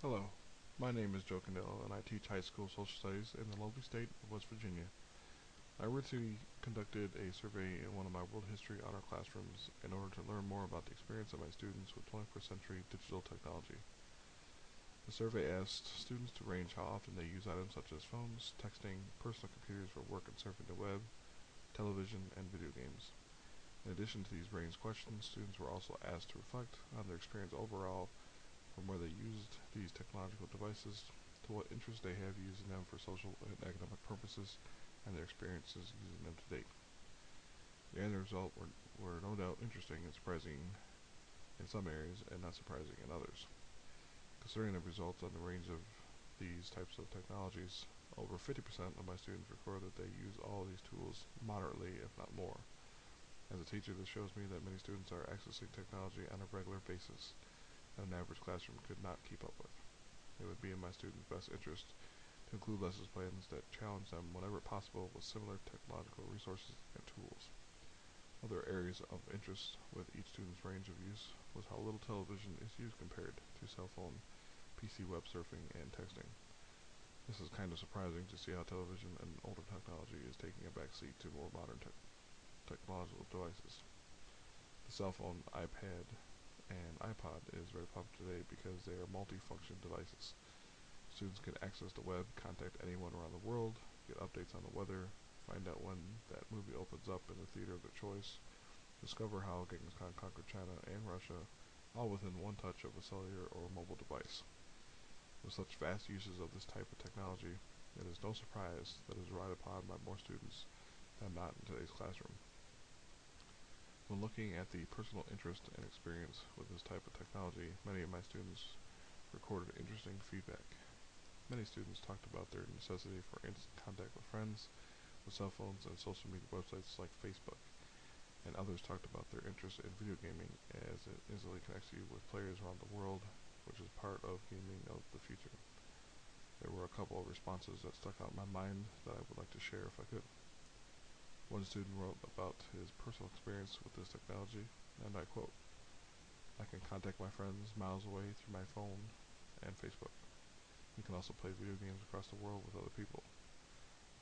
Hello, my name is Joe Candelo and I teach high school social studies in the lovely state of West Virginia. I recently conducted a survey in one of my world history honor classrooms in order to learn more about the experience of my students with 21st century digital technology. The survey asked students to range how often they use items such as phones, texting, personal computers for work and surfing the web, television, and video games. In addition to these range questions, students were also asked to reflect on their experience overall from where they used these technological devices to what interest they have using them for social and academic purposes and their experiences using them to date. The end result were, were no doubt interesting and surprising in some areas and not surprising in others. Considering the results on the range of these types of technologies, over 50% of my students record that they use all these tools moderately, if not more. As a teacher, this shows me that many students are accessing technology on a regular basis an average classroom could not keep up with. It would be in my students' best interest to include lesson plans that challenge them whenever possible with similar technological resources and tools. Other areas of interest with each student's range of use was how little television is used compared to cell phone, PC web surfing, and texting. This is kind of surprising to see how television and older technology is taking a backseat to more modern te technological devices. The cell phone, iPad, and iPod is very popular today because they are multi-function devices. Students can access the web, contact anyone around the world, get updates on the weather, find out when that movie opens up in the theater of their choice, discover how Genghis Khan conquered China and Russia, all within one touch of a cellular or mobile device. With such vast uses of this type of technology, it is no surprise that it is relied upon by more students than not in today's classroom. When looking at the personal interest and experience with this type of technology, many of my students recorded interesting feedback. Many students talked about their necessity for instant contact with friends with cell phones and social media websites like Facebook, and others talked about their interest in video gaming as it easily connects you with players around the world, which is part of gaming of the future. There were a couple of responses that stuck out in my mind that I would like to share if I could. One student wrote about his personal experience with this technology, and I quote, I can contact my friends miles away through my phone and Facebook. We can also play video games across the world with other people.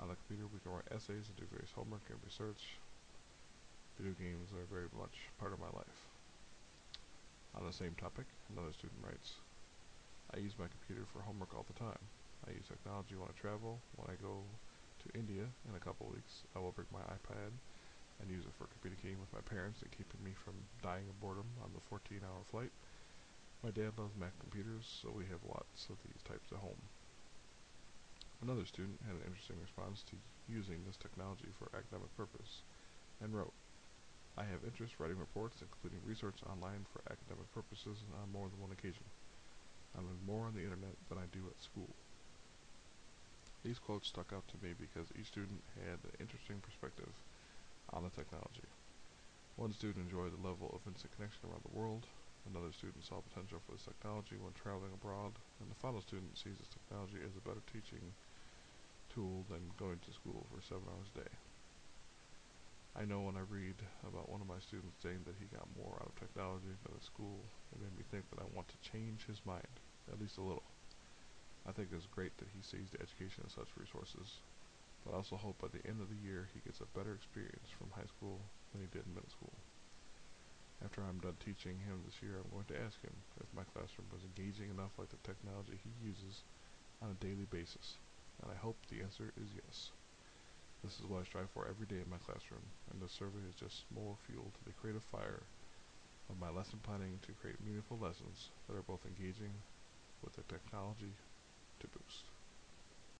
On the computer, we can write essays and do various homework and research. Video games are very much part of my life. On the same topic, another student writes, I use my computer for homework all the time. I use technology when I travel, when I go India in a couple weeks. I will bring my iPad and use it for communicating with my parents and keeping me from dying of boredom on the 14 hour flight. My dad loves Mac computers, so we have lots of these types at home. Another student had an interesting response to using this technology for academic purpose and wrote, I have interest writing reports, including research online for academic purposes on more than one occasion. I learn more on the internet than I do at school. These quotes stuck out to me because each student had an interesting perspective on the technology. One student enjoyed the level of instant connection around the world, another student saw potential for this technology when traveling abroad, and the final student sees this technology as a better teaching tool than going to school for seven hours a day. I know when I read about one of my students saying that he got more out of technology than at school, it made me think that I want to change his mind, at least a little. I think it's great that he sees the education as such resources, but I also hope by the end of the year he gets a better experience from high school than he did in middle school. After I'm done teaching him this year, I'm going to ask him if my classroom was engaging enough like the technology he uses on a daily basis, and I hope the answer is yes. This is what I strive for every day in my classroom, and this survey is just more fuel to the creative fire of my lesson planning to create meaningful lessons that are both engaging with the technology to boost.